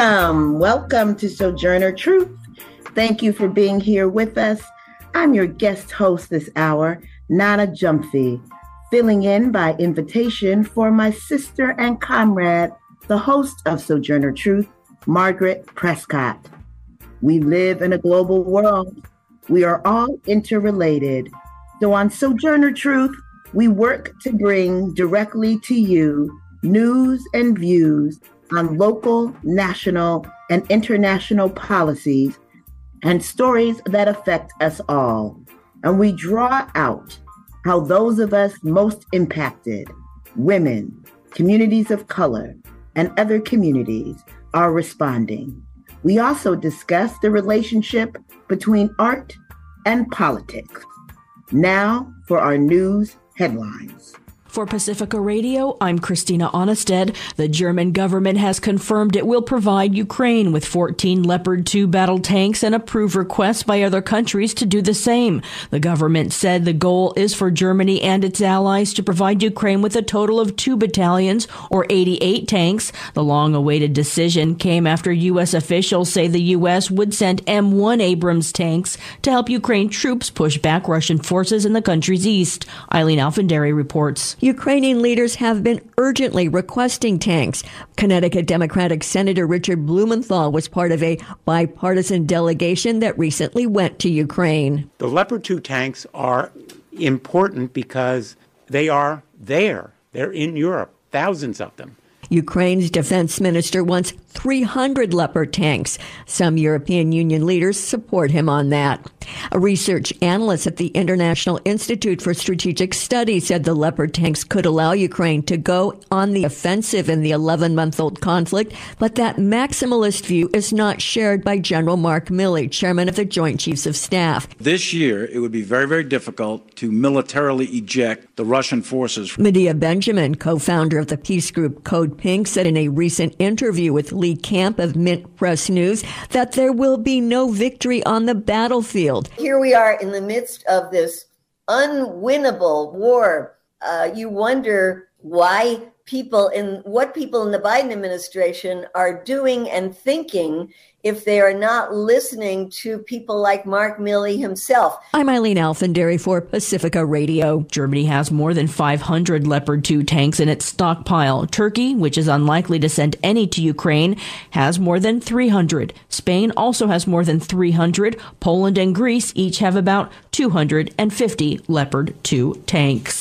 Welcome, welcome to Sojourner Truth. Thank you for being here with us. I'm your guest host this hour, Nana Gyamfi, filling in by invitation for my sister and comrade, the host of Sojourner Truth, Margaret Prescott. We live in a global world. We are all interrelated. So on Sojourner Truth, we work to bring directly to you news and views on local, national, and international policies and stories that affect us all. And we draw out how those of us most impacted, women, communities of color, and other communities, are responding. We also discuss the relationship between art and politics. Now for our news headlines. For Pacifica Radio, I'm Christina Aanestad. The German government has confirmed it will provide Ukraine with 14 Leopard 2 battle tanks and approve requests by other countries to do the same. The government said the goal is for Germany and its allies to provide Ukraine with a total of two battalions or 88 tanks. The long awaited decision came after U.S. officials say the U.S. would send M1 Abrams tanks to help Ukraine troops push back Russian forces in the country's east. Eileen Alfandary reports. Ukrainian leaders have been urgently requesting tanks. Connecticut Democratic Senator Richard Blumenthal was part of a bipartisan delegation that recently went to Ukraine. The Leopard 2 tanks are important because they are there. They're in Europe, thousands of them. Ukraine's defense minister wants 300 Leopard tanks. Some European Union leaders support him on that. A research analyst at the International Institute for Strategic Studies said the Leopard tanks could allow Ukraine to go on the offensive in the 11 month old conflict, but that maximalist view is not shared by General Mark Milley, chairman of the Joint Chiefs of Staff. This year, it would be very, very difficult to militarily eject the Russian forces. Medea Benjamin, co founder of the peace group Code Pink, said in a recent interview with Lee Camp of Mint Press News that there will be no victory on the battlefield. Here we are in the midst of this unwinnable war. Uh, you wonder why people in what people in the Biden administration are doing and thinking if they are not listening to people like Mark Milley himself. I'm Eileen Alfandary for Pacifica Radio. Germany has more than 500 Leopard 2 tanks in its stockpile. Turkey, which is unlikely to send any to Ukraine, has more than 300. Spain also has more than 300. Poland and Greece each have about 250 Leopard 2 tanks.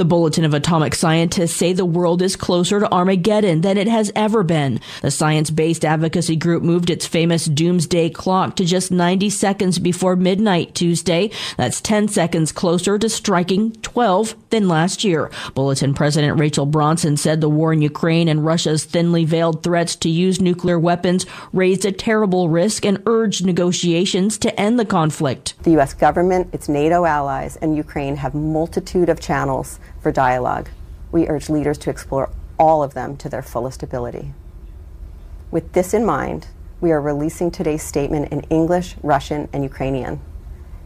The Bulletin of Atomic Scientists say the world is closer to Armageddon than it has ever been. The science-based advocacy group moved its famous doomsday clock to just 90 seconds before midnight Tuesday. That's 10 seconds closer to striking 12 than last year. Bulletin President Rachel Bronson said the war in Ukraine and Russia's thinly veiled threats to use nuclear weapons raised a terrible risk and urged negotiations to end the conflict. The U.S. government, its NATO allies, and Ukraine have multitude of channels for dialogue. We urge leaders to explore all of them to their fullest ability. With this in mind, we are releasing today's statement in English, Russian, and Ukrainian.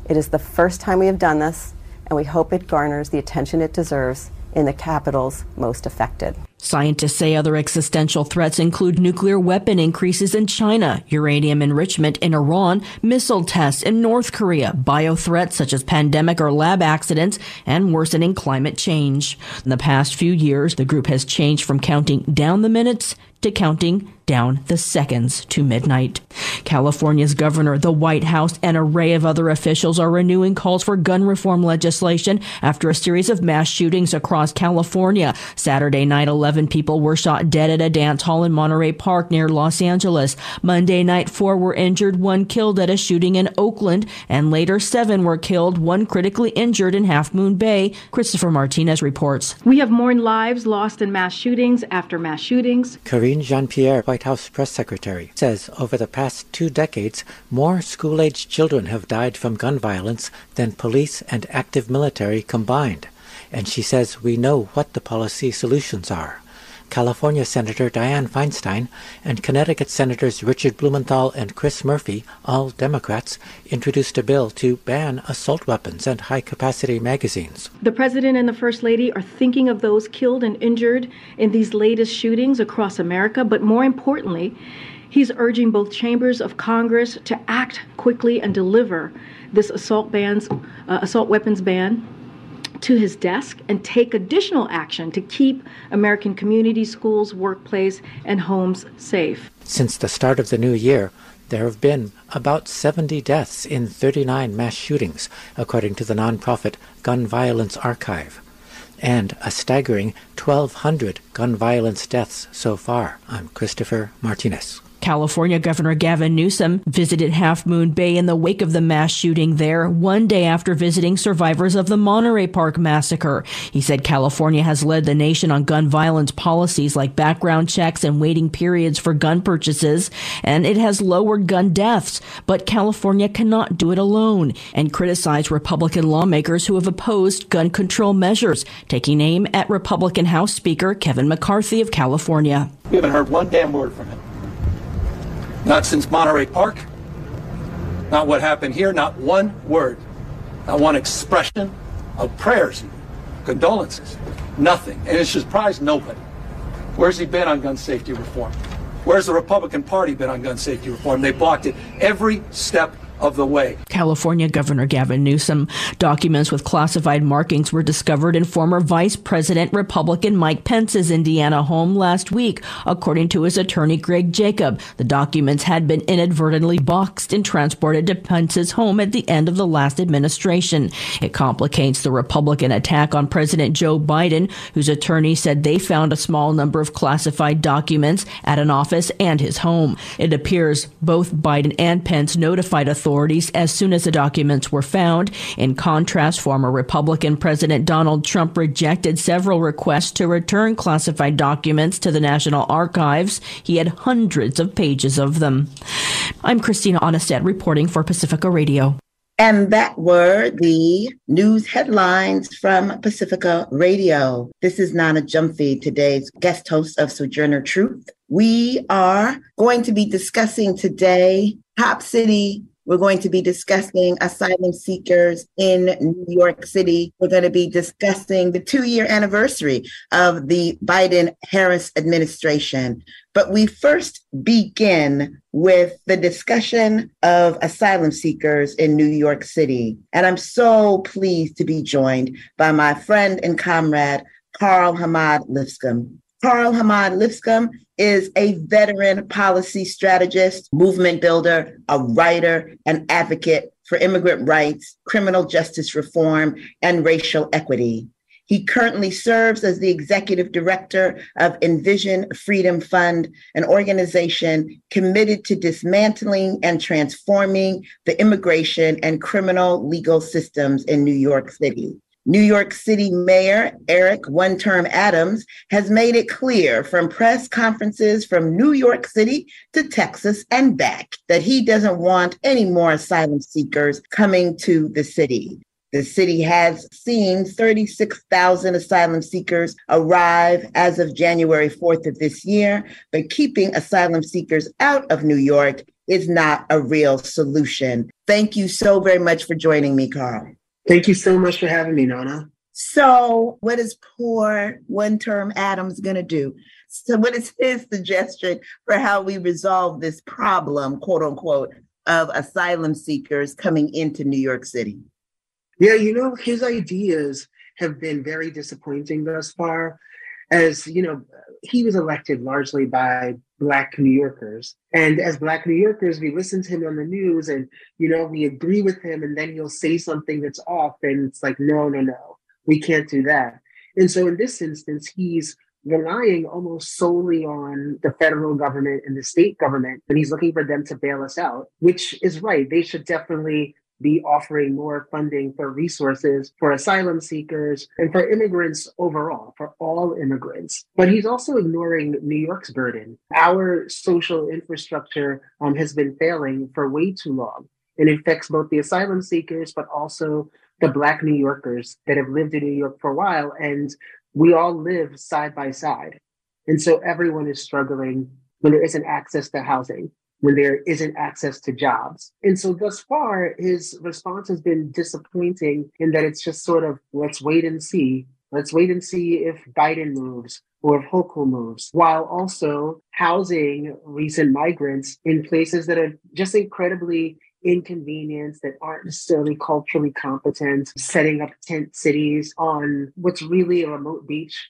It is the first time we have done this, and we hope it garners the attention it deserves in the capitals most affected. Scientists say other existential threats include nuclear weapon increases in China, uranium enrichment in Iran, missile tests in North Korea, bio threats such as pandemic or lab accidents, and worsening climate change. In the past few years, the group has changed from counting down the minutes to counting down the seconds to midnight. California's governor, the White House, and an array of other officials are renewing calls for gun reform legislation after a series of mass shootings across California. Saturday night, 11 people were shot dead at a dance hall in Monterey Park near Los Angeles. Monday night, four were injured, one killed at a shooting in Oakland, and later seven were killed, one critically injured in Half Moon Bay. Christopher Martinez reports. We have mourned lives lost in mass shootings after mass shootings. Karine Jean-Pierre, White House press secretary, says over the past two decades, more school-aged children have died from gun violence than police and active military combined. And she says we know what the policy solutions are. California Senator Dianne Feinstein and Connecticut Senators Richard Blumenthal and Chris Murphy, all Democrats, introduced a bill to ban assault weapons and high capacity magazines. The President and the First Lady are thinking of those killed and injured in these latest shootings across America, but more importantly, He's urging both chambers of Congress to act quickly and deliver this assault bans, uh, assault weapons ban to his desk and take additional action to keep American community schools, workplace, and homes safe. Since the start of the new year, there have been about 70 deaths in 39 mass shootings, according to the nonprofit Gun Violence Archive, and a staggering 1,200 gun violence deaths so far. I'm Christopher Martinez. California Governor Gavin Newsom visited Half Moon Bay in the wake of the mass shooting there one day after visiting survivors of the Monterey Park massacre. He said California has led the nation on gun violence policies like background checks and waiting periods for gun purchases, and it has lowered gun deaths. But California cannot do it alone and criticized Republican lawmakers who have opposed gun control measures, taking aim at Republican House Speaker Kevin McCarthy of California. We haven't heard one damn word from him. Not since Monterey Park. Not what happened here. Not one word. Not one expression of prayers, condolences. Nothing. And it surprised nobody. Where's he been on gun safety reform? Where's the Republican Party been on gun safety reform? They blocked it every step of the way. California Governor Gavin Newsom. Documents with classified markings were discovered in former Vice President Republican Mike Pence's Indiana home last week, according to his attorney Greg Jacob. The documents had been inadvertently boxed and transported to Pence's home at the end of the last administration. It complicates the Republican attack on President Joe Biden, whose attorney said they found a small number of classified documents at an office and his home. It appears both Biden and Pence notified authorities authorities as soon as the documents were found. In contrast, former Republican President Donald Trump rejected several requests to return classified documents to the National Archives. He had hundreds of pages of them. I'm Christina Aanestad reporting for Pacifica Radio. And that were the news headlines from Pacifica Radio. This is Nana Gyamfi, today's guest host of Sojourner Truth. We are going to be discussing today Cop City we're going to be discussing asylum seekers in New York City. We're going to be discussing the two year anniversary of the Biden Harris administration. But we first begin with the discussion of asylum seekers in New York City. And I'm so pleased to be joined by my friend and comrade, Carl Hamad Lipscomb. Carl Hamad Lipscomb is a veteran policy strategist, movement builder, a writer, and advocate for immigrant rights, criminal justice reform, and racial equity. He currently serves as the executive director of Envision Freedom Fund, an organization committed to dismantling and transforming the immigration and criminal legal systems in New York City. New York City Mayor Eric One Term Adams has made it clear from press conferences from New York City to Texas and back that he doesn't want any more asylum seekers coming to the city. The city has seen 36,000 asylum seekers arrive as of January 4th of this year, but keeping asylum seekers out of New York is not a real solution. Thank you so very much for joining me, Carl. Thank you so much for having me, Nana. So, what is poor one term Adams going to do? So, what is his suggestion for how we resolve this problem, quote unquote, of asylum seekers coming into New York City? Yeah, you know, his ideas have been very disappointing thus far. As you know, he was elected largely by Black New Yorkers. And as Black New Yorkers, we listen to him on the news and, you know, we agree with him and then he'll say something that's off and it's like, no, no, no, we can't do that. And so in this instance, he's relying almost solely on the federal government and the state government, and he's looking for them to bail us out, which is right. They should definitely be offering more funding for resources for asylum seekers and for immigrants overall, for all immigrants. But he's also ignoring New York's burden. Our social infrastructure um, has been failing for way too long. It affects both the asylum seekers, but also the Black New Yorkers that have lived in New York for a while. And we all live side by side. And so everyone is struggling when there isn't access to housing, when there isn't access to jobs. And so thus far, his response has been disappointing in that it's just sort of let's wait and see. Let's wait and see if Biden moves or if Hochul moves, while also housing recent migrants in places that are just incredibly inconvenience that aren't necessarily culturally competent, setting up tent cities on what's really a remote beach.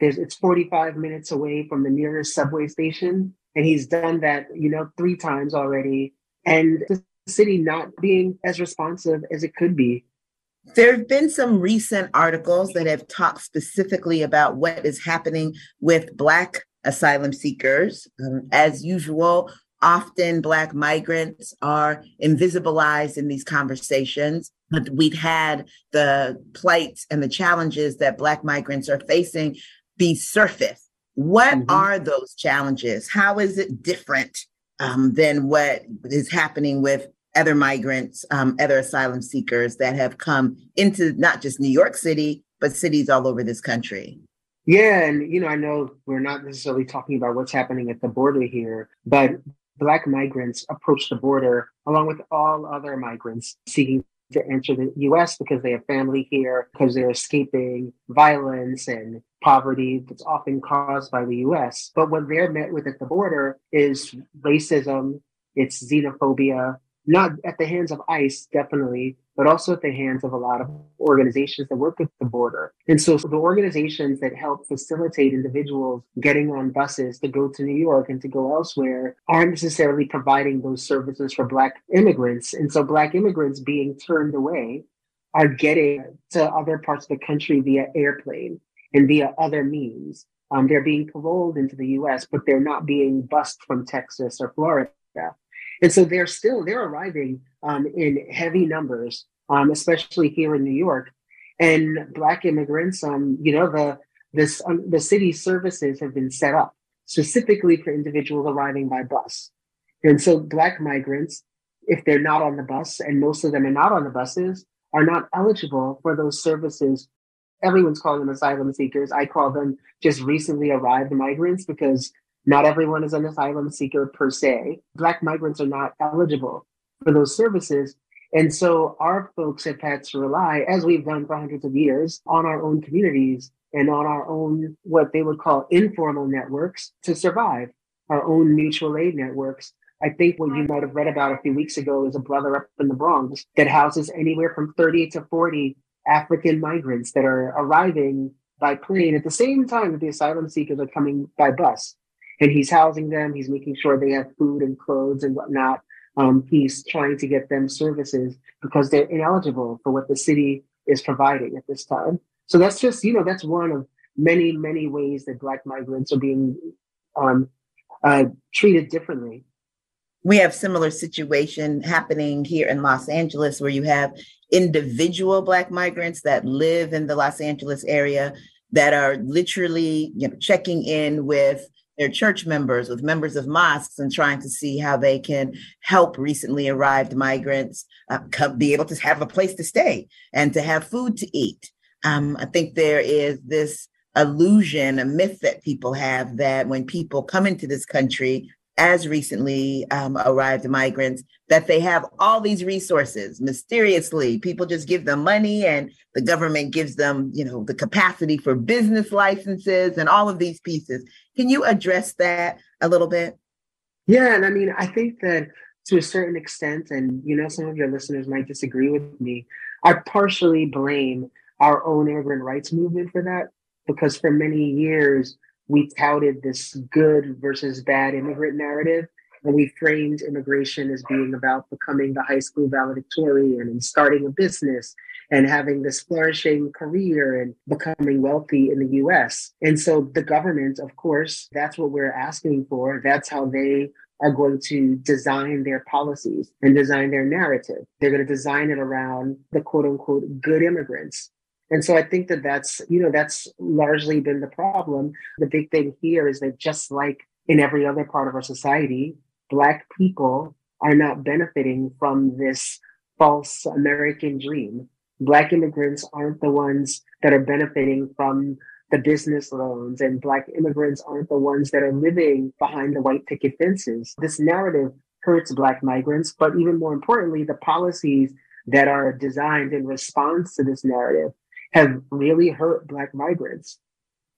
There's, it's 45 minutes away from the nearest subway station. And he's done that, you know, three times already. And the city not being as responsive as it could be. There have been some recent articles that have talked specifically about what is happening with Black asylum seekers. Um, as usual, often Black migrants are invisibilized in these conversations. But we've had the plights and the challenges that Black migrants are facing be surfaced. What mm-hmm. are those challenges? How is it different um, than what is happening with other migrants, um, other asylum seekers that have come into not just New York City, but cities all over this country? Yeah, and you know, I know we're not necessarily talking about what's happening at the border here, but Black migrants approach the border along with all other migrants seeking to enter the US because they have family here, because they're escaping violence and poverty that's often caused by the US. But what they're met with at the border is racism, it's xenophobia, not at the hands of ICE, definitely, but also at the hands of a lot of organizations that work at the border. And so the organizations that help facilitate individuals getting on buses to go to New York and to go elsewhere aren't necessarily providing those services for Black immigrants. And so Black immigrants being turned away are getting to other parts of the country via airplane and via other means. Um, they're being paroled into the US, but they're not being bussed from Texas or Florida. And so they're still they're arriving um, in heavy numbers, um, especially here in New York. And Black immigrants, um, you know, the this um, the city services have been set up specifically for individuals arriving by bus. And so Black migrants, if they're not on the bus, and most of them are not on the buses, are not eligible for those services. Everyone's calling them asylum seekers. I call them just recently arrived migrants because not everyone is an asylum seeker per se. Black migrants are not eligible for those services. And so our folks have had to rely, as we've done for hundreds of years, on our own communities and on our own, what they would call informal networks to survive, our own mutual aid networks. I think what you might have read about a few weeks ago is a brother up in the Bronx that houses anywhere from 30 to 40 African migrants that are arriving by plane at the same time that the asylum seekers are coming by bus and he's housing them. He's making sure they have food and clothes and whatnot. Um, he's trying to get them services because they're ineligible for what the city is providing at this time. So that's just, you know, that's one of many, many ways that Black migrants are being um, uh, treated differently. We have similar situation happening here in Los Angeles, where you have individual Black migrants that live in the Los Angeles area that are literally, you know, checking in with their church members, with members of mosques, and trying to see how they can help recently arrived migrants uh, come, be able to have a place to stay and to have food to eat. Um, I think there is this illusion, a myth that people have that when people come into this country, as recently um, arrived migrants that they have all these resources mysteriously. People just give them money and the government gives them you know the capacity for business licenses and all of these pieces. Can you address that a little bit? Yeah and i mean i think that to a certain extent and you know some of your listeners might disagree with me i partially blame our own immigrant rights movement for that because for many years we touted this good versus bad immigrant narrative. And we framed immigration as being about becoming the high school valedictorian and starting a business and having this flourishing career and becoming wealthy in the US. And so the government, of course, that's what we're asking for. That's how they are going to design their policies and design their narrative. They're going to design it around the quote unquote good immigrants and so I think that that's, you know, that's largely been the problem. The big thing here is that just like in every other part of our society, Black people are not benefiting from this false American dream. Black immigrants aren't the ones that are benefiting from the business loans and Black immigrants aren't the ones that are living behind the white picket fences. This narrative hurts Black migrants, but even more importantly, the policies that are designed in response to this narrative have really hurt Black migrants.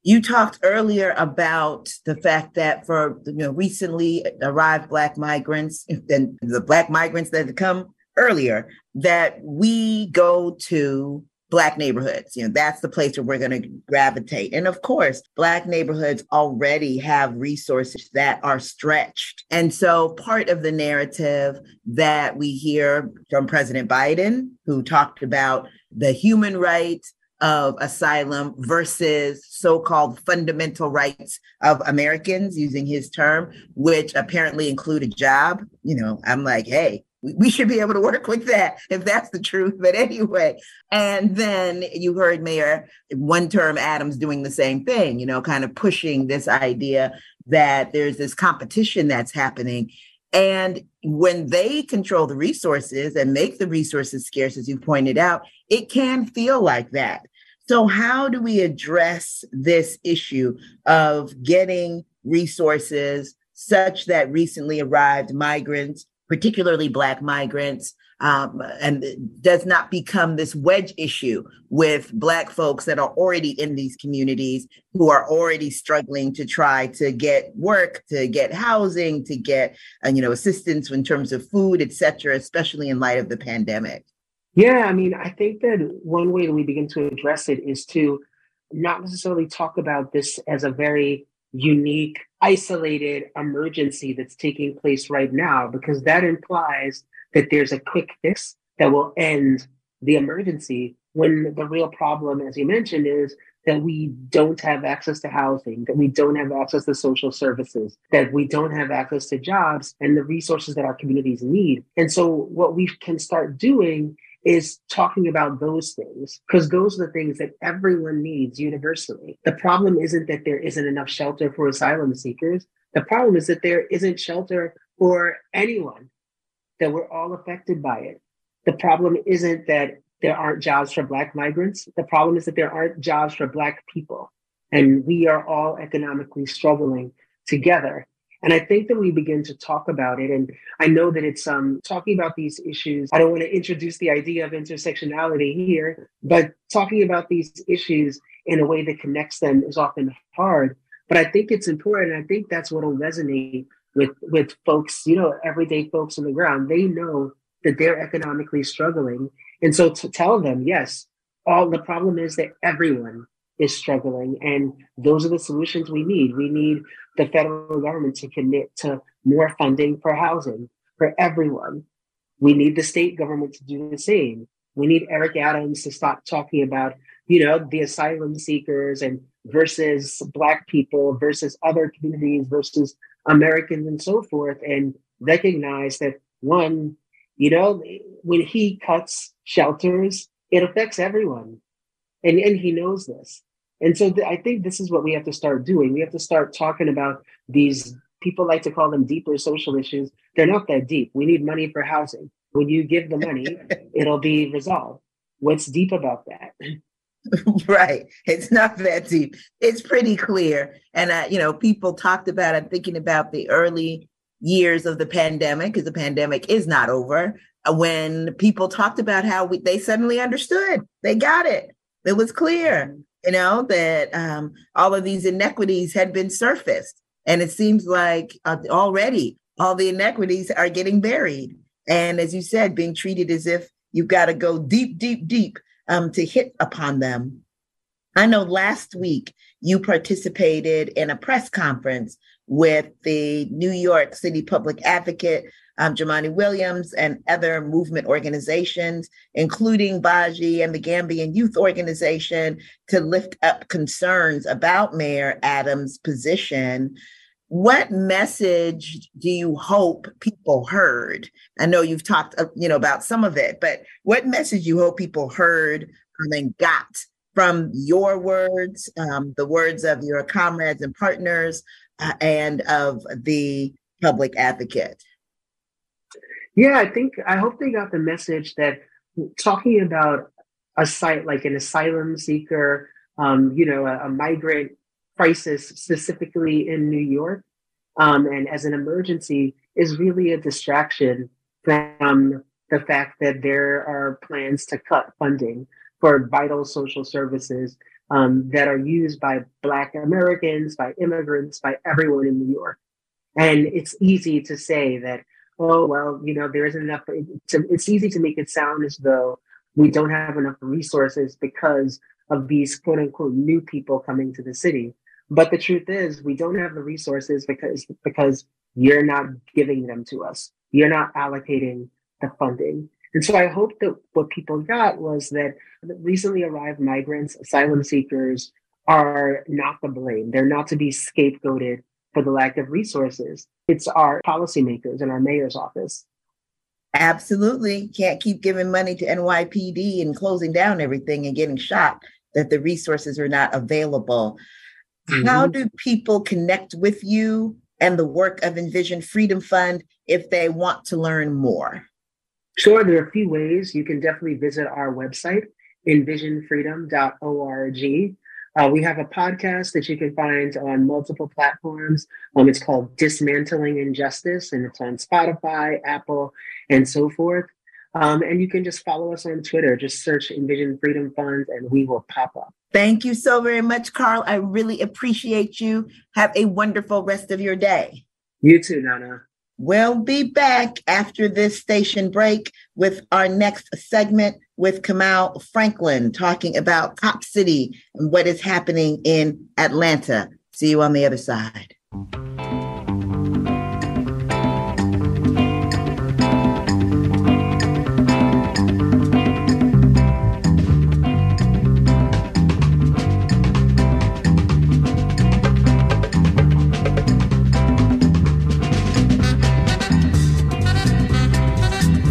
You talked earlier about the fact that for you know recently arrived Black migrants and the Black migrants that have come earlier, that we go to black neighborhoods. You know that's the place where we're going to gravitate. And of course black neighborhoods already have resources that are stretched. And so part of the narrative that we hear from president biden who talked about the human rights of asylum versus so-called fundamental rights of Americans using his term which apparently include a job you know i'm like hey we should be able to work with that if that's the truth. But anyway, and then you heard Mayor one term Adams doing the same thing, you know, kind of pushing this idea that there's this competition that's happening. And when they control the resources and make the resources scarce, as you pointed out, it can feel like that. So, how do we address this issue of getting resources such that recently arrived migrants particularly Black migrants, um, and does not become this wedge issue with Black folks that are already in these communities who are already struggling to try to get work, to get housing, to get uh, you know assistance in terms of food, et cetera, especially in light of the pandemic. Yeah, I mean, I think that one way that we begin to address it is to not necessarily talk about this as a very unique, isolated emergency that's taking place right now, because that implies that there's a quick fix that will end the emergency when the real problem, as you mentioned, is that we don't have access to housing, that we don't have access to social services, that we don't have access to jobs and the resources that our communities need. And so, what we can start doing is talking about those things because those are the things that everyone needs universally. The problem isn't that there isn't enough shelter for asylum seekers. The problem is that there isn't shelter for anyone, that we're all affected by it. The problem isn't that there aren't jobs for Black migrants. The problem is that there aren't jobs for Black people. And we are all economically struggling together. And I think that we begin to talk about it. And I know that it's um, talking about these issues. I don't want to introduce the idea of intersectionality here, but talking about these issues in a way that connects them is often hard. But I think it's important. I think that's what will resonate with with folks, you know, everyday folks on the ground. They know that they're economically struggling. And so to tell them, yes, all the problem is that everyone is struggling. And those are the solutions we need. We need the federal government to commit to more funding for housing for everyone. We need the state government to do the same. We need Eric Adams to stop talking about, you know, the asylum seekers and versus Black people versus other communities versus Americans and so forth, and recognize that one, you know, when he cuts shelters, it affects everyone. And, and he knows this. And so th- I think this is what we have to start doing. We have to start talking about these people like to call them deeper social issues. They're not that deep. We need money for housing. When you give the money, it'll be resolved. What's deep about that? right. It's not that deep. It's pretty clear. And, uh, you know, people talked about, I'm thinking about the early years of the pandemic, because the pandemic is not over, uh, when people talked about how we, they suddenly understood. They got it. It was clear you know, that um, all of these inequities had been surfaced. And it seems like uh, already all the inequities are getting buried. And as you said, being treated as if you've got to go deep, deep, deep um, to hit upon them. I know last week you participated in a press conference with the New York City Public Advocate um, Jumaane Williams and other movement organizations, including BAJI and the Gambian Youth Organization, to lift up concerns about Mayor Adams' position. What message do you hope people heard? I know you've talked, uh, you know, about some of it, but what message you hope people heard and got from your words, um, the words of your comrades and partners, uh, and of the public advocate? Yeah, I think I hope they got the message that talking about a site like an asylum seeker um, you know, a, a, migrant crisis specifically in New York um, and as an emergency is really a distraction from the fact that there are plans to cut funding for vital social services um, that are used by Black Americans, by immigrants, by everyone in New York. And it's easy to say that, oh, well, you know, there isn't enough. It's, it's easy to make it sound as though we don't have enough resources because of these quote unquote new people coming to the city. But the truth is, we don't have the resources because because you're not giving them to us. You're not allocating the funding. And so I hope that what people got was that recently arrived migrants, asylum seekers are not the blame. They're not to be scapegoated for the lack of resources. It's our policymakers and our mayor's office. Absolutely. Can't keep giving money to NYPD and closing down everything and getting shot that the resources are not available. Mm-hmm. How do people connect with you and the work of Envision Freedom Fund if they want to learn more? Sure, there are a few ways. You can definitely visit our website, envisionfreedom.org. Uh, we have a podcast that you can find on multiple platforms. Um, it's called Dismantling Injustice, and it's on Spotify, Apple, and so forth. Um, and you can just follow us on Twitter. Just search Envision Freedom Fund, and we will pop up. Thank you so very much, Carl. I really appreciate you. Have a wonderful rest of your day. You too, Nana. We'll be back after this station break with our next segment with Kamau Franklin talking about Cop City and what is happening in Atlanta. See you on the other side.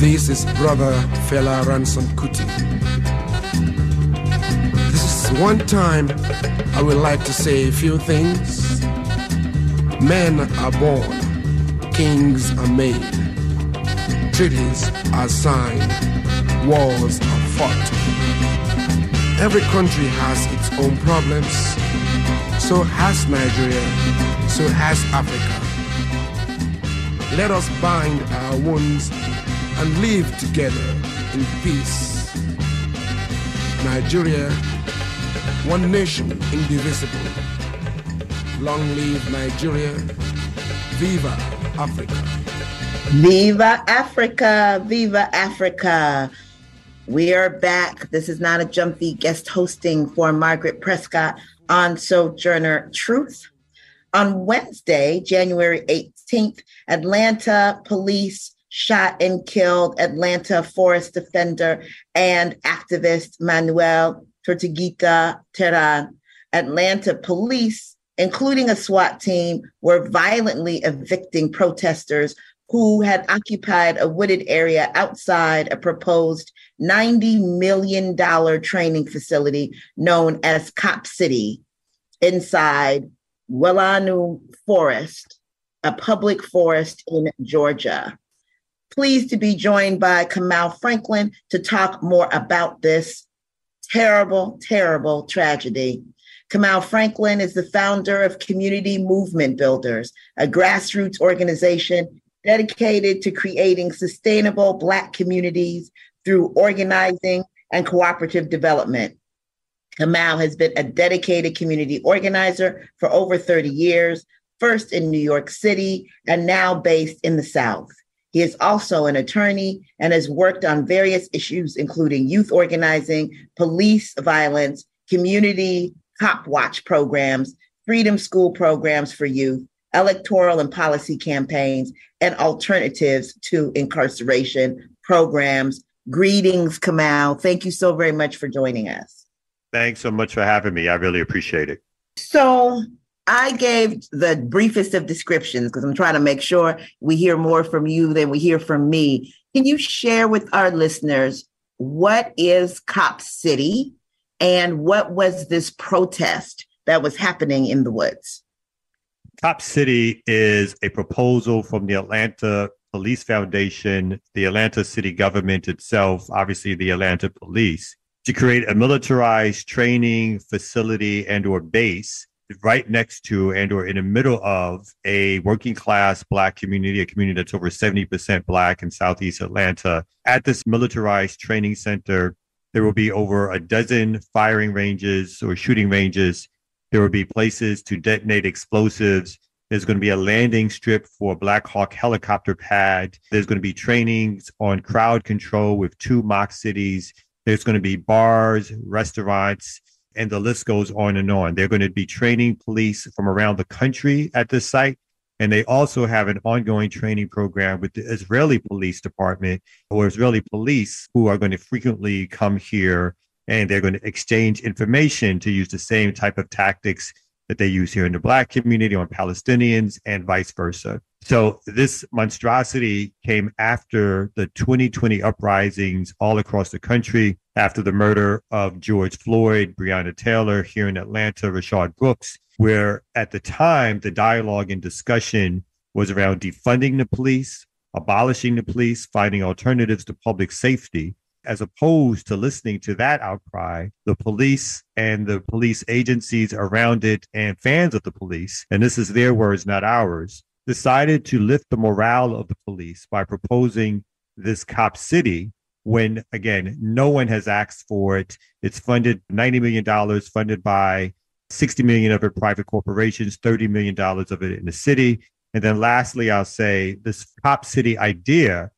This is Brother Fela Ransome Kuti. This is one time I would like to say a few things. Men are born, kings are made, treaties are signed, wars are fought. Every country has its own problems. So has Nigeria, so has Africa. Let us bind our wounds and live together in peace. Nigeria, one nation, indivisible. Long live Nigeria. Viva Africa. Viva Africa. Viva Africa. We are back. This is Nana Gyamfi guest hosting for Margaret Prescott on Sojourner Truth. On Wednesday, January 18th, Atlanta police shot and killed Atlanta forest defender and activist Manuel Tortuguita Terán. Atlanta police, including a SWAT team, were violently evicting protesters who had occupied a wooded area outside a proposed $90 million training facility known as Cop City inside Weelaunee Forest, a public forest in Georgia pleased to be joined by Kamau Franklin to talk more about this terrible, terrible tragedy. Kamau Franklin is the founder of Community Movement Builders, a grassroots organization dedicated to creating sustainable Black communities through organizing and cooperative development. Kamau has been a dedicated community organizer for over 30 years, first in New York City and now based in the South. He is also an attorney and has worked on various issues, including youth organizing, police violence, community cop watch programs, freedom school programs for youth, electoral and policy campaigns, and alternatives to incarceration programs. Greetings, Kamau. Thank you so very much for joining us. Thanks so much for having me. I really appreciate it. So, I gave the briefest of descriptions because I'm trying to make sure we hear more from you than we hear from me. Can you share with our listeners what is Cop City and what was this protest that was happening in the woods? Cop City is a proposal from the Atlanta Police Foundation, the Atlanta city government itself, obviously the Atlanta police, to create a militarized training facility and or base right next to and or in the middle of a working class black community a community that's over 70% black in southeast atlanta at this militarized training center there will be over a dozen firing ranges or shooting ranges there will be places to detonate explosives there's going to be a landing strip for Black Hawk helicopter pad. There's going to be trainings on crowd control with two mock cities. There's going to be bars, restaurants, and the list goes on and on. They're going to be training police from around the country at this site. And they also have an ongoing training program with the Israeli Police Department or Israeli police who are going to frequently come here and they're going to exchange information to use the same type of tactics that they use here in the black community on Palestinians and vice versa. So this monstrosity came after the 2020 uprisings all across the country, after the murder of George Floyd, Breonna Taylor here in Atlanta, Rayshard Brooks, where at the time the dialogue and discussion was around defunding the police, abolishing the police, finding alternatives to public safety as opposed to listening to that outcry, the police and the police agencies around it and fans of the police, and this is their words, not ours, decided to lift the morale of the police by proposing this cop city when again no one has asked for it. It's funded 90 million dollars funded by 60 million of it private corporations 30 million dollars of it in the city. And then lastly i'll say this cop city idea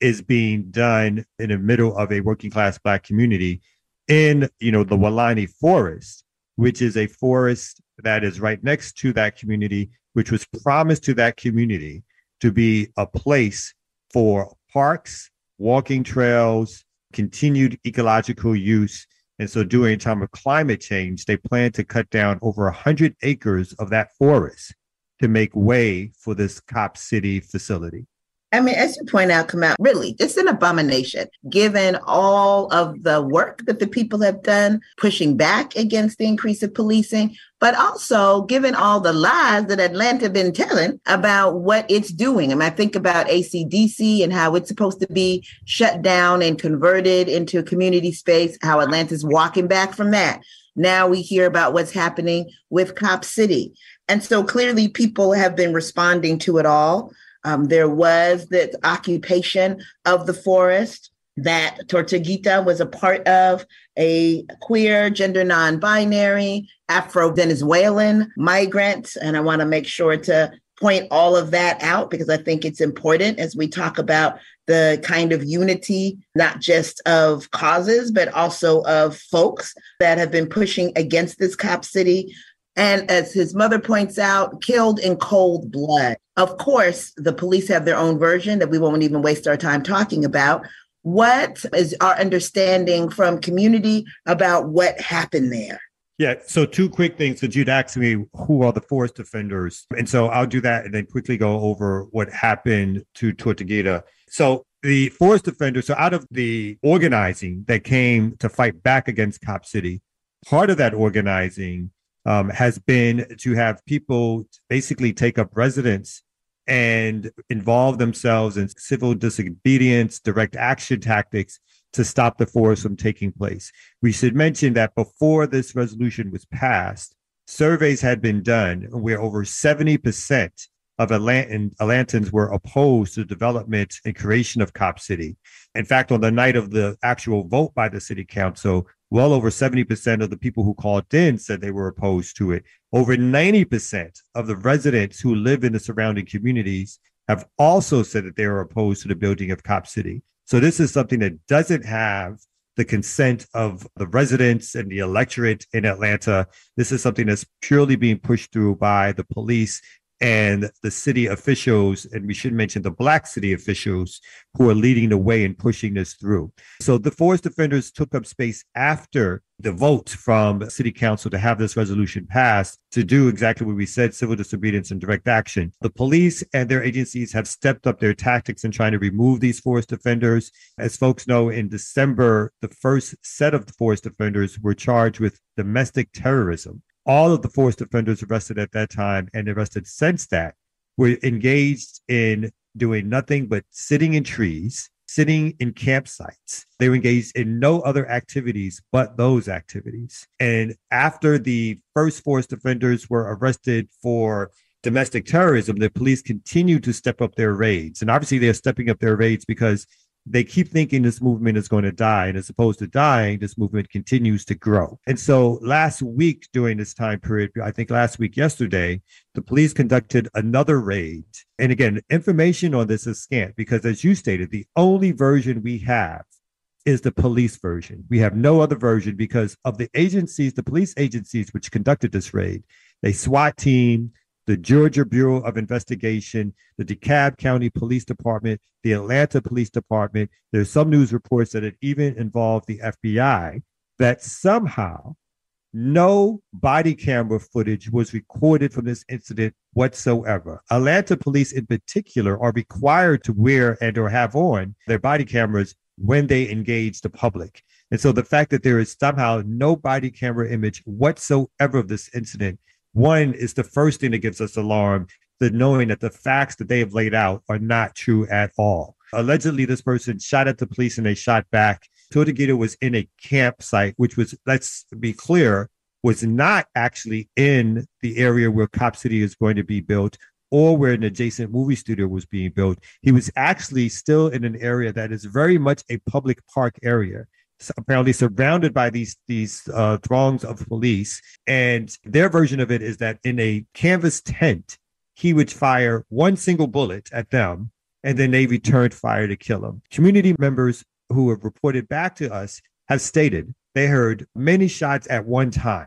is being done in the middle of a working class black community in you know the Weelaunee forest which is a forest that is right next to that community which was promised to that community to be a place for parks walking trails continued ecological use. And so during a time of climate change they plan to cut down over 100 acres of that forest to make way for this cop city facility I mean, as you point out, Kamau, really, it's an abomination given all of the work that the people have done pushing back against the increase of policing, but also given all the lies that Atlanta been telling about what it's doing. I mean, I think about ACDC and how it's supposed to be shut down and converted into a community space, how Atlanta's walking back from that. Now we hear about what's happening with Cop City. And so clearly people have been responding to it all. Um, there was the occupation of the forest that Tortuguita was a part of, a queer, gender non binary, Afro Venezuelan migrant. And I want to make sure to point all of that out because I think it's important as we talk about the kind of unity, not just of causes, but also of folks that have been pushing against this cop city and as his mother points out, killed in cold blood. Of course, the police have their own version that we won't even waste our time talking about. What is our understanding from community about what happened there? Yeah. So two quick things that you'd ask me who are the forest defenders. And so I'll do that and then quickly go over what happened to Tortuguita. So the forest defenders, so out of the organizing that came to fight back against Cop City, part of that organizing um, has been to have people basically take up residence and involve themselves in civil disobedience, direct action tactics to stop the forest from taking place. We should mention that before this resolution was passed, surveys had been done where over 70% of Atlant- Atlantans were opposed to development and creation of Cop City. In fact, on the night of the actual vote by the city council, well over 70% of the people who called in said they were opposed to it. Over 90% of the residents who live in the surrounding communities have also said that they are opposed to the building of Cop City. So this is something that doesn't have the consent of the residents and the electorate in Atlanta. This is something that's purely being pushed through by the police and the city officials, and we should mention the black city officials who are leading the way and pushing this through. So the forest defenders took up space after the vote from city council to have this resolution passed to do exactly what we said civil disobedience and direct action. The police and their agencies have stepped up their tactics in trying to remove these forest defenders. As folks know, in December, the first set of the forest defenders were charged with domestic terrorism all of the forest defenders arrested at that time and arrested since that were engaged in doing nothing but sitting in trees, sitting in campsites. They were engaged in no other activities but those activities. And after the first forced offenders were arrested for domestic terrorism, the police continued to step up their raids. And obviously, they're stepping up their raids because they keep thinking this movement is going to die. And as opposed to dying, this movement continues to grow. And so last week during this time period, I think last week, yesterday, the police conducted another raid. And again, information on this is scant because, as you stated, the only version we have is the police version. We have no other version because of the agencies, the police agencies which conducted this raid, a SWAT team, the Georgia Bureau of Investigation, the DeKalb County Police Department, the Atlanta Police Department. There's some news reports that it even involved the FBI, that somehow no body camera footage was recorded from this incident whatsoever. Atlanta police in particular are required to wear and or have on their body cameras when they engage the public. And so the fact that there is somehow no body camera image whatsoever of this incident one is the first thing that gives us alarm, the knowing that the facts that they have laid out are not true at all. Allegedly, this person shot at the police and they shot back. Tortuguita was in a campsite, which was, let's be clear, was not actually in the area where Cop City is going to be built or where an adjacent movie studio was being built. He was actually still in an area that is very much a public park area apparently surrounded by these these uh, throngs of police. And their version of it is that in a canvas tent, he would fire one single bullet at them, and then they returned fire to kill him. Community members who have reported back to us have stated they heard many shots at one time,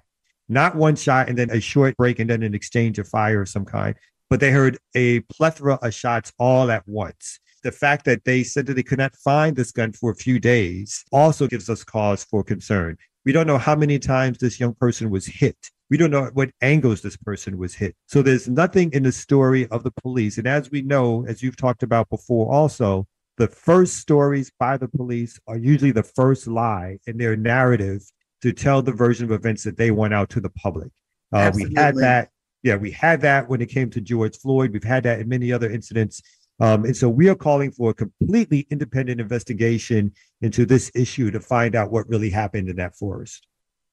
not one shot and then a short break and then an exchange of fire of some kind, but they heard a plethora of shots all at once the fact that they said that they could not find this gun for a few days also gives us cause for concern. We don't know how many times this young person was hit. We don't know what angles this person was hit. So there's nothing in the story of the police. And as we know, as you've talked about before, also, the first stories by the police are usually the first lie in their narrative to tell the version of events that they want out to the public. Uh, we had that. Yeah, we had that when it came to George Floyd. We've had that in many other incidents um, and so we are calling for a completely independent investigation into this issue to find out what really happened in that forest.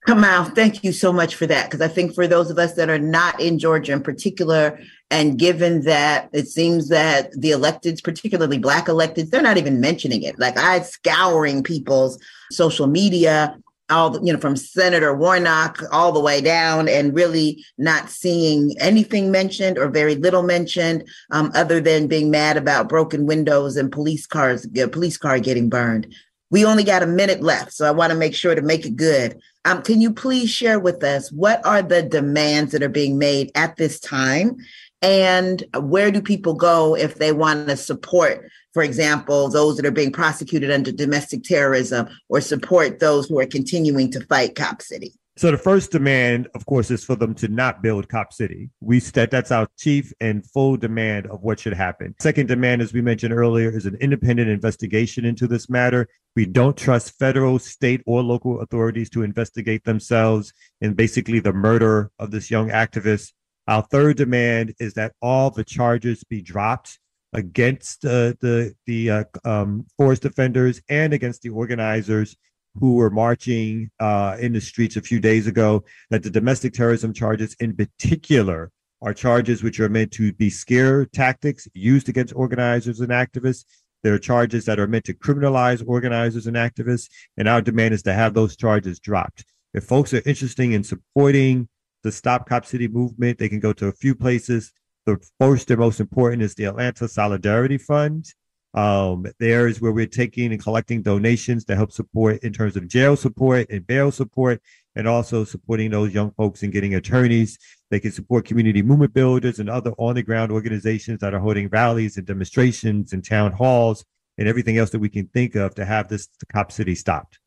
Kamau, thank you so much for that. Because I think for those of us that are not in Georgia in particular, and given that it seems that the electeds, particularly Black electeds, they're not even mentioning it. Like I scouring people's social media all the, you know from senator warnock all the way down and really not seeing anything mentioned or very little mentioned um, other than being mad about broken windows and police cars police car getting burned. We only got a minute left so i want to make sure to make it good. Um, can you please share with us what are the demands that are being made at this time? And where do people go if they want to support for example, those that are being prosecuted under domestic terrorism or support those who are continuing to fight Cop City? So the first demand, of course, is for them to not build Cop City. We that that's our chief and full demand of what should happen. Second demand, as we mentioned earlier, is an independent investigation into this matter. We don't trust federal, state, or local authorities to investigate themselves in basically the murder of this young activist. Our third demand is that all the charges be dropped against uh, the the uh, um, forest defenders and against the organizers who were marching uh, in the streets a few days ago. That the domestic terrorism charges, in particular, are charges which are meant to be scare tactics used against organizers and activists. There are charges that are meant to criminalize organizers and activists, and our demand is to have those charges dropped. If folks are interested in supporting the Stop Cop City movement, they can go to a few places. The first and most important is the Atlanta Solidarity Fund. Um, there is where we're taking and collecting donations to help support in terms of jail support and bail support, and also supporting those young folks and getting attorneys. They can support community movement builders and other on the ground organizations that are holding rallies and demonstrations and town halls and everything else that we can think of to have this cop city stopped.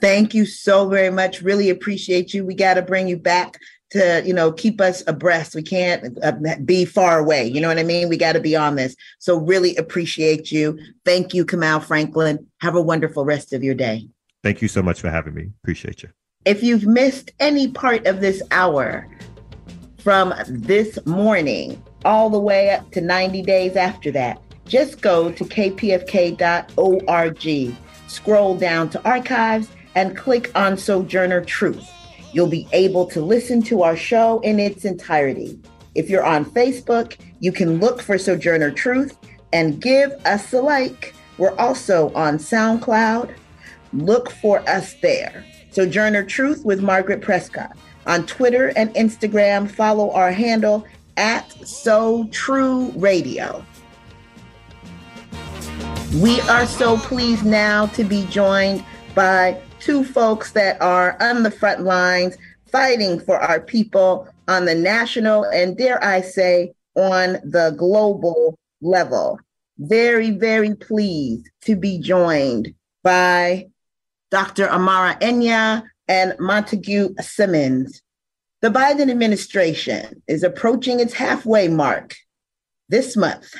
Thank you so very much. Really appreciate you. We got to bring you back to you know keep us abreast. We can't uh, be far away. You know what i mean? We got to be on this. So really appreciate you. Thank you Kamau Franklin. Have a wonderful rest of your day. Thank you so much for having me. Appreciate you. If you've missed any part of this hour from this morning all the way up to 90 days after that just go to kpfk.org, scroll down to archives, and click on Sojourner Truth. You'll be able to listen to our show in its entirety. If you're on Facebook, you can look for Sojourner Truth and give us a like. We're also on SoundCloud. Look for us there. Sojourner Truth with Margaret Prescott. On Twitter and Instagram, follow our handle at So True Radio. We are so pleased now to be joined by two folks that are on the front lines fighting for our people on the national and, dare I say, on the global level. Very, very pleased to be joined by Dr. Amara Enyia and Montague Simmons. The Biden administration is approaching its halfway mark this month.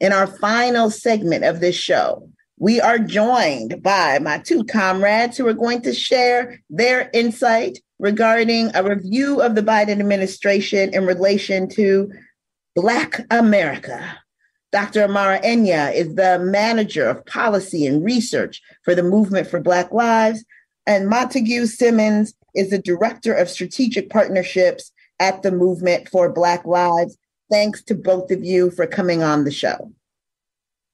In our final segment of this show, we are joined by my two comrades who are going to share their insight regarding a review of the Biden administration in relation to Black America. Dr. Amara Enyia is the manager of policy and research for the Movement for Black Lives, and Montague Simmons is the director of strategic partnerships at the Movement for Black Lives. Thanks to both of you for coming on the show.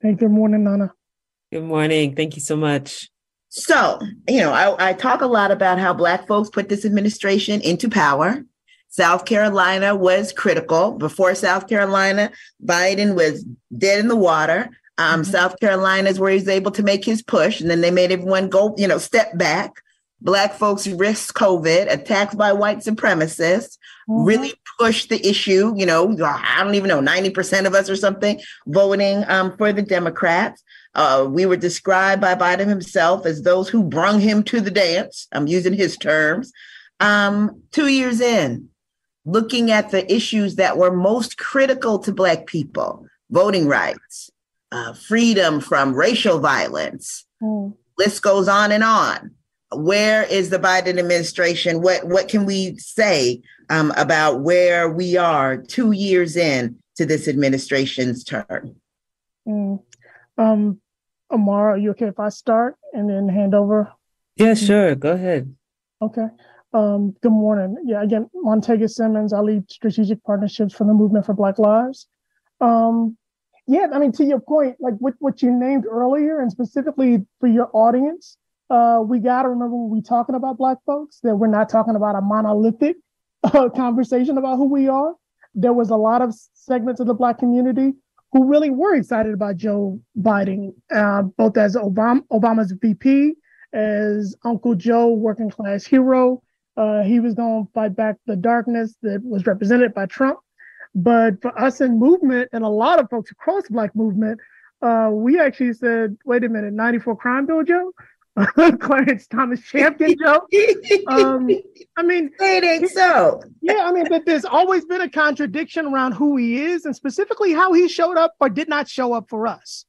Hey, good morning, Nana. Good morning. Thank you so much. So, you know, I, I talk a lot about how Black folks put this administration into power. South Carolina was critical. Before South Carolina, Biden was dead in the water. Um, mm-hmm. South Carolina is where he's able to make his push, and then they made everyone go, you know, step back. Black folks risk COVID, attacks by white supremacists, mm-hmm. really push the issue. You know, I don't even know, 90% of us or something voting um, for the Democrats. Uh, we were described by Biden himself as those who brung him to the dance. I'm using his terms. Um, two years in, looking at the issues that were most critical to Black people voting rights, uh, freedom from racial violence. Mm. List goes on and on. Where is the Biden administration? What what can we say um, about where we are two years in to this administration's term? Mm. Um, Amara, are you okay if I start and then hand over? Yeah, sure. Go ahead. Okay. Um, good morning. Yeah, again, Montague Simmons. I lead strategic partnerships for the Movement for Black Lives. Um, yeah, I mean, to your point, like what, what you named earlier, and specifically for your audience, uh, we got to remember when we're talking about Black folks that we're not talking about a monolithic uh, conversation about who we are. There was a lot of segments of the Black community who really were excited about Joe Biden, uh, both as Obama, Obama's VP, as Uncle Joe, working class hero, uh, he was going to fight back the darkness that was represented by Trump. But for us in movement and a lot of folks across the Black movement, uh, we actually said, wait a minute, 94 Crime Bill, Joe? Clarence Thomas Champion, Joe? Um, I mean, it ain't so. yeah, I mean, but there's always been a contradiction around who he is and specifically how he showed up or did not show up for us.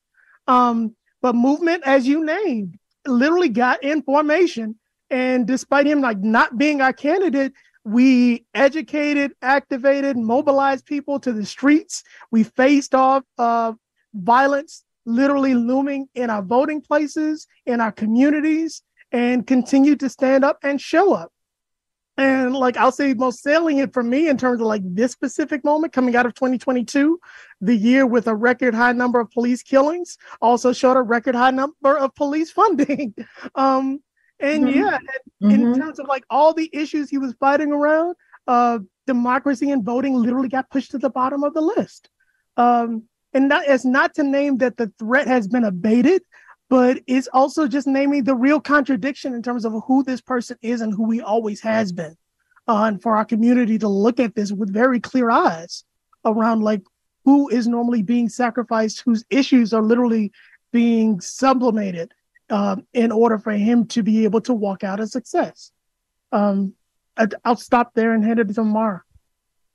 Um, but movement, as you named, literally got in formation and despite him like not being our candidate, we educated, activated, mobilized people to the streets. We faced off uh, violence literally looming in our voting places, in our communities, and continue to stand up and show up. And like I'll say, most salient for me in terms of like this specific moment coming out of 2022, the year with a record high number of police killings also showed a record high number of police funding. um, and mm-hmm. yeah, and mm-hmm. in terms of like all the issues he was fighting around, uh, democracy and voting literally got pushed to the bottom of the list. Um, and that is not to name that the threat has been abated, but it's also just naming the real contradiction in terms of who this person is and who he always has been. Uh, and for our community to look at this with very clear eyes around like who is normally being sacrificed, whose issues are literally being sublimated um, in order for him to be able to walk out a success. Um, I, will stop there and hand it to Mara.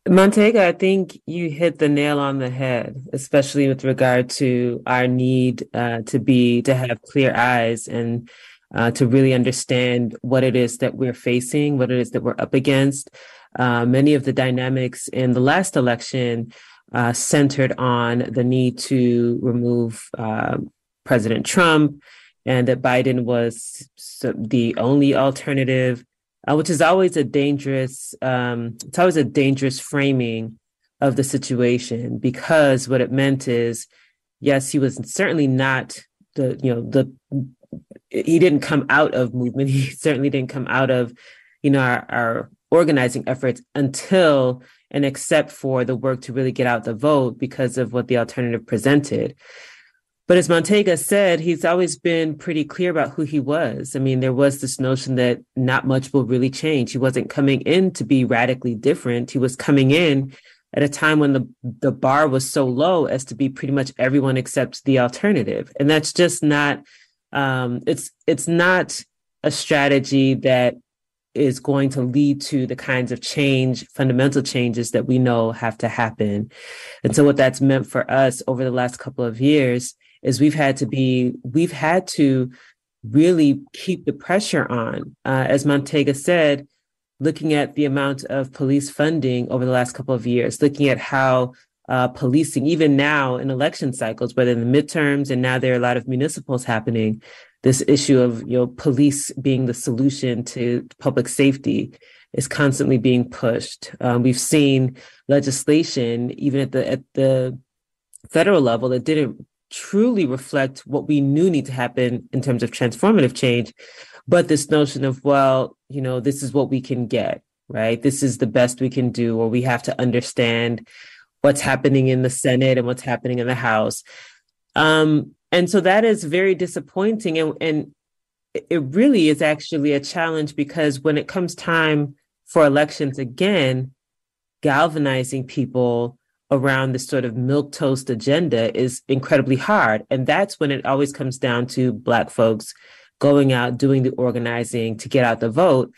Montague, I think you hit the nail on the head, especially with regard to our need uh, to be to have clear eyes and uh, to really understand what it is that we're facing, what it is that we're up against. Uh, many of the dynamics in the last election uh, centered on the need to remove uh, President Trump and that Biden was the only alternative, uh, which is always a dangerous, um, it's always a dangerous framing of the situation because what it meant is, yes, he was certainly not the, you know, the, he didn't come out of movement. He certainly didn't come out of, you know, our, our organizing efforts until and except for the work to really get out the vote because of what the alternative presented. But as Montega said, he's always been pretty clear about who he was. I mean, there was this notion that not much will really change. He wasn't coming in to be radically different. He was coming in at a time when the, the bar was so low as to be pretty much everyone except the alternative. And that's just not, um, it's, it's not a strategy that is going to lead to the kinds of change, fundamental changes that we know have to happen. And so what that's meant for us over the last couple of years is we've had to be, we've had to really keep the pressure on. Uh, as Montega said, looking at the amount of police funding over the last couple of years, looking at how uh, policing, even now in election cycles, whether in the midterms and now there are a lot of municipals happening, this issue of you know police being the solution to public safety is constantly being pushed. Um, we've seen legislation even at the at the federal level that didn't truly reflect what we knew need to happen in terms of transformative change, but this notion of well, you know, this is what we can get, right? This is the best we can do, or we have to understand what's happening in the Senate and what's happening in the House. Um, and so that is very disappointing. And, and it really is actually a challenge because when it comes time for elections again, galvanizing people around this sort of milk toast agenda is incredibly hard. And that's when it always comes down to Black folks going out, doing the organizing to get out the vote.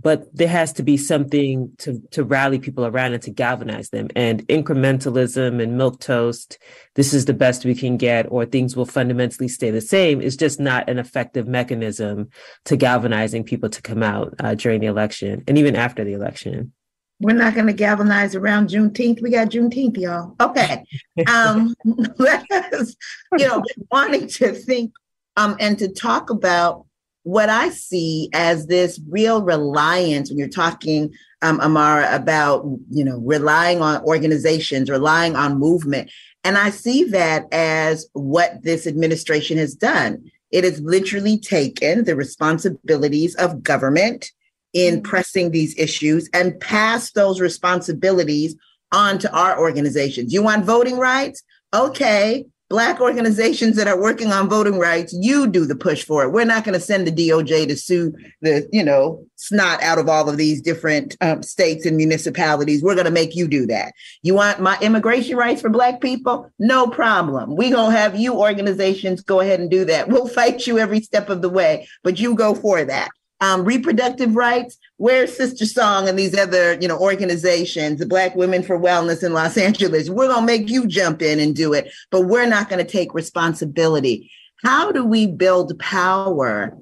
But there has to be something to to rally people around and to galvanize them. And incrementalism and milk toast this is the best we can get or things will fundamentally stay the same is just not an effective mechanism to galvanizing people to come out uh, during the election and even after the election we're not going to galvanize around Juneteenth. We got Juneteenth, y'all. Okay. Um, let us, you know, wanting to think um, and to talk about what I see as this real reliance when you're talking, um, Amara, about you know relying on organizations, relying on movement, and I see that as what this administration has done. It has literally taken the responsibilities of government in mm-hmm. pressing these issues and pass those responsibilities on to our organizations. You want voting rights? Okay, Black organizations that are working on voting rights, you do the push for it. We're not going to send the DOJ to sue the, you know, snot out of all of these different um, states and municipalities. We're going to make you do that. You want my immigration rights for Black people? No problem. We're going to have you organizations go ahead and do that. We'll fight you every step of the way, but you go for that um, reproductive rights. Where's SisterSong and these other, you know, organizations, the Black Women for Wellness in Los Angeles? We're gonna make you jump in and do it, but we're not gonna take responsibility. How do we build power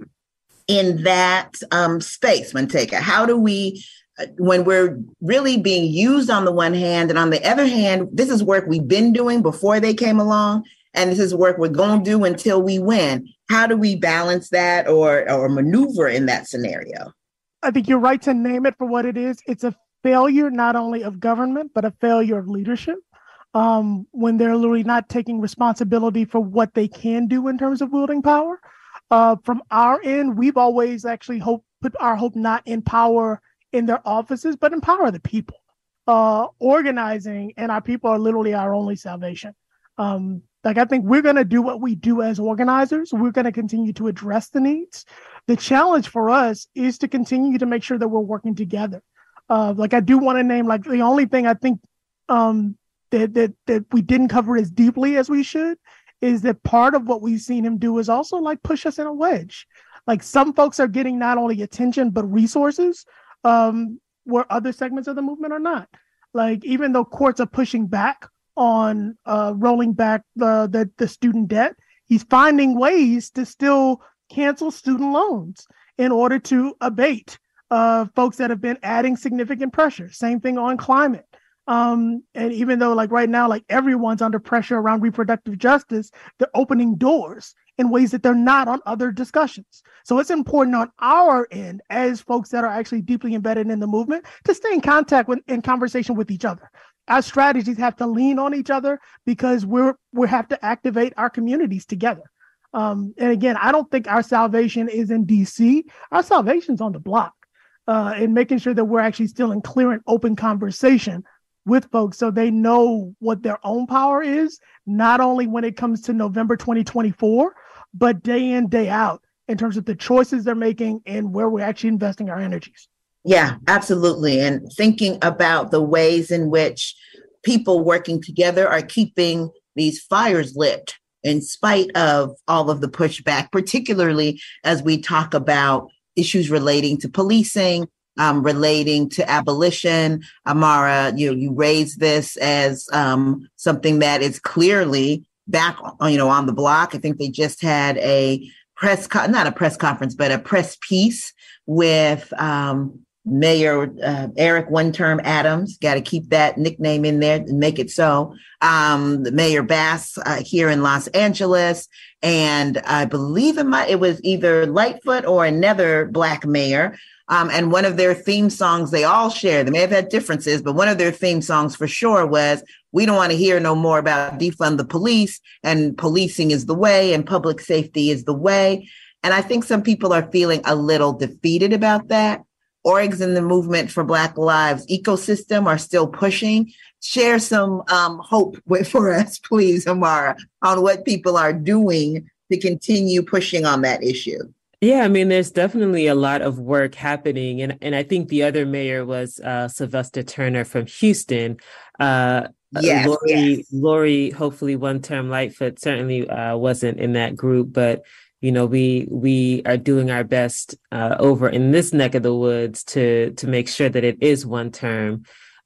in that um, space, Montega? How do we uh, when we're really being used on the one hand, and on the other hand, this is work we've been doing before they came along, and this is work we're going to do until we win. How do we balance that or or maneuver in that scenario? I think you're right to name it for what it is. It's a failure not only of government but a failure of leadership. Um, when they're literally not taking responsibility for what they can do in terms of wielding power. Uh, from our end we've always actually hope put our hope not in power in their offices but empower the people. Uh, organizing and our people are literally our only salvation. Um, like I think we're going to do what we do as organizers. We're going to continue to address the needs. The challenge for us is to continue to make sure that we're working together. Uh, like I do want to name like the only thing I think um, that that that we didn't cover as deeply as we should is that part of what we've seen him do is also like push us in a wedge. Like some folks are getting not only attention but resources, um, where other segments of the movement are not. Like even though courts are pushing back on uh, rolling back the, the the student debt. He's finding ways to still cancel student loans in order to abate uh, folks that have been adding significant pressure. Same thing on climate. Um, and even though, like right now, like everyone's under pressure around reproductive justice, they're opening doors in ways that they're not on other discussions. So it's important on our end, as folks that are actually deeply embedded in the movement, to stay in contact with in conversation with each other. Our strategies have to lean on each other because we're we have to activate our communities together. Um, and again, I don't think our salvation is in DC. Our salvation's on the block, uh, and making sure that we're actually still in clear and open conversation with folks so they know what their own power is, not only when it comes to November 2024, but day in, day out in terms of the choices they're making and where we're actually investing our energies. Yeah, absolutely. And thinking about the ways in which people working together are keeping these fires lit in spite of all of the pushback, particularly as we talk about issues relating to policing, um, relating to abolition. Amara, you you raised this as um, something that is clearly back, you know, on the block. I think they just had a press, co- not a press conference, but a press piece with um, Mayor uh, Eric One Term Adams. Got to keep that nickname in there and make it so. Um, Mayor Bass uh, here in Los Angeles, and I believe it might it was either Lightfoot or another black mayor um, and one of their theme songs they all share, they may have had differences, but one of their theme songs for sure was we don't want to hear no more about defund the police and policing is the way and public safety is the way. And I think some people are feeling a little defeated about that. Orgs in the movement for Black Lives ecosystem are still pushing. Share some um, hope with, for us, please, Amara, on what people are doing to continue pushing on that issue. Yeah, I mean, there's definitely a lot of work happening, and and I think the other mayor was uh, Sylvester Turner from Houston. Uh, yes, Lori, yes. Lori, hopefully one term Lightfoot certainly uh, wasn't in that group, but you know we we are doing our best uh, over in this neck of the woods to to make sure that it is one term.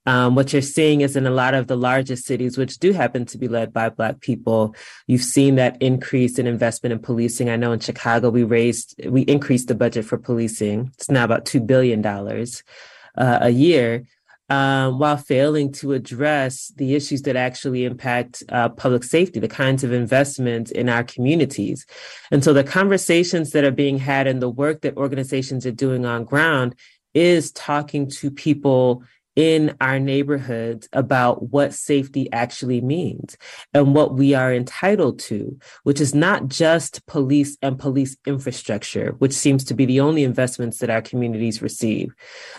Um, what you're seeing is in a lot of the largest cities, which do happen to be led by Black people, you've seen that increase in investment in policing. I know in Chicago, we raised, we increased the budget for policing. It's now about $2 billion uh, a year. Um, while failing to address the issues that actually impact uh, public safety, the kinds of investments in our communities. And so the conversations that are being had and the work that organizations are doing on ground is talking to people in our neighborhoods about what safety actually means and what we are entitled to, which is not just police and police infrastructure, which seems to be the only investments that our communities receive,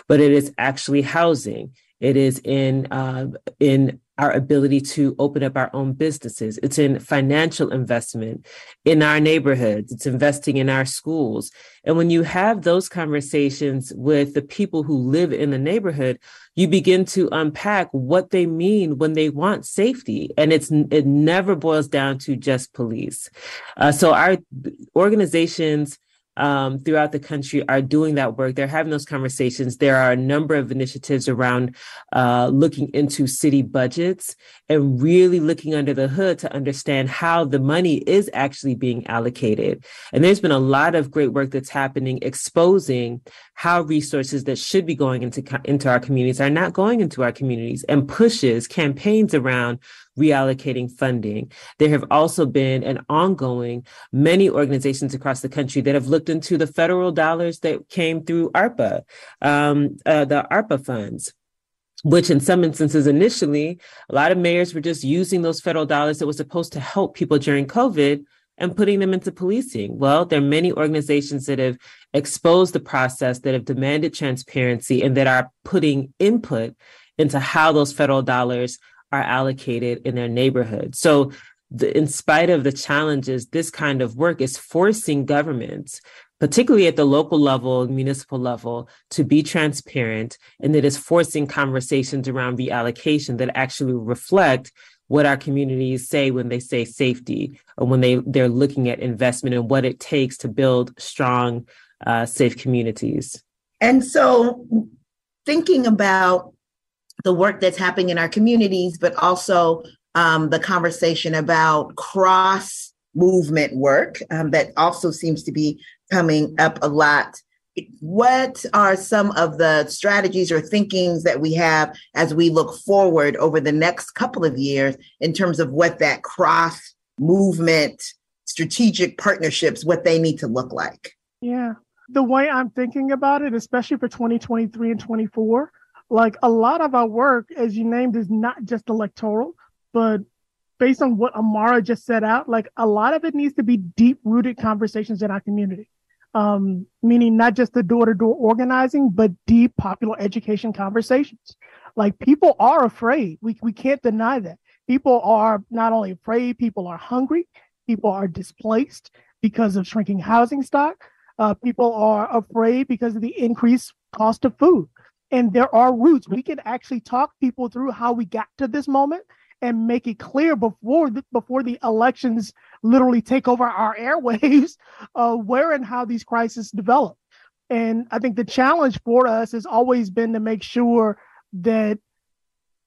but it is actually housing. It is in uh, in our ability to open up our own businesses. It's in financial investment in our neighborhoods. It's investing in our schools. And when you have those conversations with the people who live in the neighborhood, you begin to unpack what they mean when they want safety. And it's it never boils down to just police. Uh, so our organizations um, throughout the country are doing that work. They're having those conversations. There are a number of initiatives around uh, looking into city budgets and really looking under the hood to understand how the money is actually being allocated. And there's been a lot of great work that's happening exposing how resources that should be going into, into our communities are not going into our communities and pushes campaigns around reallocating funding. There have also been an ongoing many organizations across the country that have looked into the federal dollars that came through ARPA, um, uh, the ARPA funds which in some instances initially a lot of mayors were just using those federal dollars that was supposed to help people during covid and putting them into policing well there are many organizations that have exposed the process that have demanded transparency and that are putting input into how those federal dollars are allocated in their neighborhood. So, the, in spite of the challenges, this kind of work is forcing governments, particularly at the local level, municipal level, to be transparent, and it is forcing conversations around reallocation that actually reflect what our communities say when they say safety or when they they're looking at investment and what it takes to build strong uh, safe communities and so thinking about the work that's happening in our communities, but also um, the conversation about cross movement work um, that also seems to be coming up a lot. What are some of the strategies or thinkings that we have as we look forward over the next couple of years in terms of what that cross movement strategic partnerships what they need to look like? Yeah. The way i'm thinking about it especially for 2023 and 24 like a lot of our work as you named is not just electoral but based on what amara just set out like a lot of it needs to be deep rooted conversations in our community um, meaning not just the door to door organizing, but deep popular education conversations. Like people are afraid. We, we can't deny that. People are not only afraid, people are hungry, people are displaced because of shrinking housing stock. Uh, people are afraid because of the increased cost of food. And there are roots. We can actually talk people through how we got to this moment and make it clear before the, before the elections literally take over our airwaves uh, where and how these crises develop. And I think the challenge for us has always been to make sure that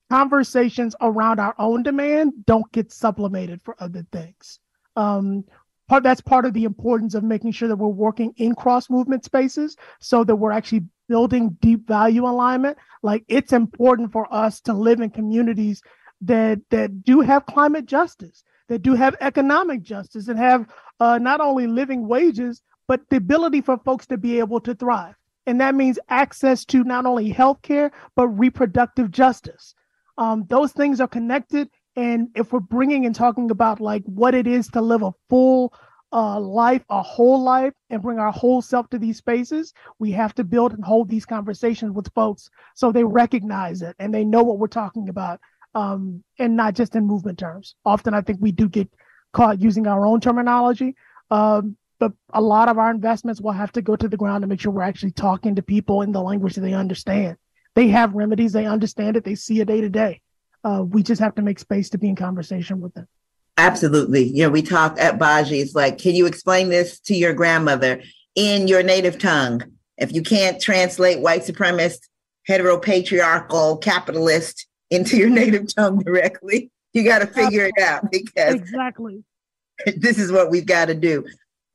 conversations around our own demand don't get supplemented for other things. Um, part that's part of the importance of making sure that we're working in cross movement spaces so that we're actually building deep value alignment. Like it's important for us to live in communities that that do have climate justice, that do have economic justice, and have uh, not only living wages but the ability for folks to be able to thrive. And that means access to not only healthcare but reproductive justice. Um, those things are connected. And if we're bringing and talking about like what it is to live a full uh, life, a whole life, and bring our whole self to these spaces, we have to build and hold these conversations with folks so they recognize it and they know what we're talking about um, and not just in movement terms. Often, I think we do get caught using our own terminology, um, but a lot of our investments will have to go to the ground to make sure we're actually talking to people in the language that they understand. They have remedies, they understand it, they see it day to day. Uh, we just have to make space to be in conversation with them. Absolutely. You know, we talk at BAJI, it's like, can you explain this to your grandmother in your native tongue? If you can't translate white supremacist, heteropatriarchal, capitalist into your native tongue directly. You got to figure it out because exactly this is what we've got to do.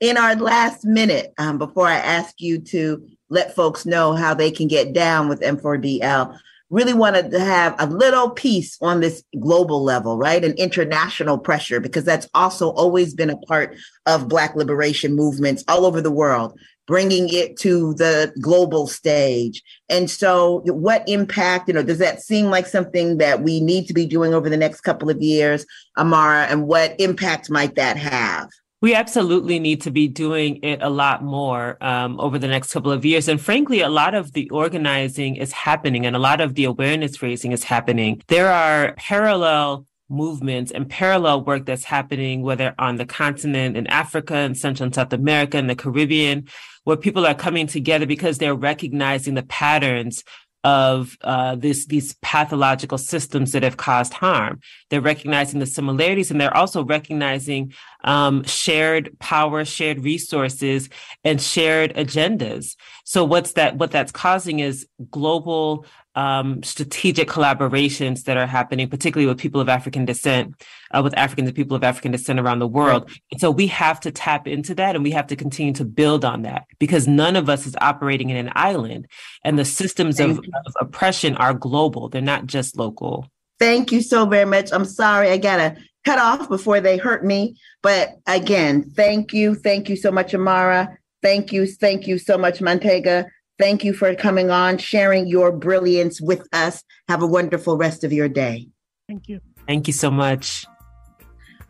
In our last minute, um, before I ask you to let folks know how they can get down with M4BL, really wanted to have a little piece on this global level, right? An international pressure, because that's also always been a part of Black liberation movements all over the world bringing it to the global stage. And so, what impact, you know, does that seem like something that we need to be doing over the next couple of years, Amara? And what impact might that have? We absolutely need to be doing it a lot more um, over the next couple of years. And frankly, a lot of the organizing is happening and a lot of the awareness raising is happening. There are parallel movements and parallel work that's happening, whether on the continent in Africa and Central and South America and the Caribbean, where people are coming together because they're recognizing the patterns of uh, this these pathological systems that have caused harm. They're recognizing the similarities, and they're also recognizing um, shared power, shared resources, and shared agendas. So what's that? What that's causing is global um, strategic collaborations that are happening, particularly with people of African descent, uh, with Africans and people of African descent around the world. And so we have to tap into that and we have to continue to build on that because none of us is operating in an island and the systems of, of oppression are global. They're not just local. Thank you so very much. I'm sorry I got to cut off before they hurt me. But again, thank you. Thank you so much, Amara. Thank you. Thank you so much, Montega. Thank you for coming on, sharing your brilliance with us. Have a wonderful rest of your day. Thank you. Thank you so much.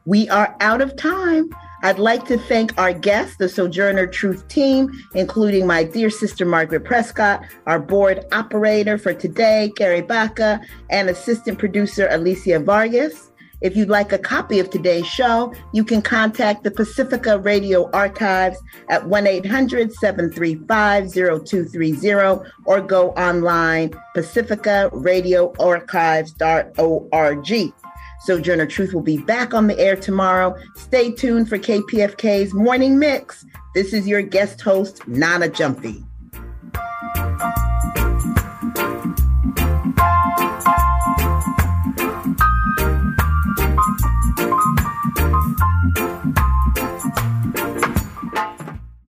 We are out of time. I'd like to thank our guests, the Sojourner Truth team, including my dear sister Margaret Prescott, our board operator for today, Gary Baca, and assistant producer Alicia Vargas. If you'd like a copy of today's show, you can contact the Pacifica Radio Archives at 1 800 735 0230 or go online pacificaradioarchives.org. Sojourner Truth will be back on the air tomorrow. Stay tuned for KPFK's Morning Mix. This is your guest host, Nana Gyamfi.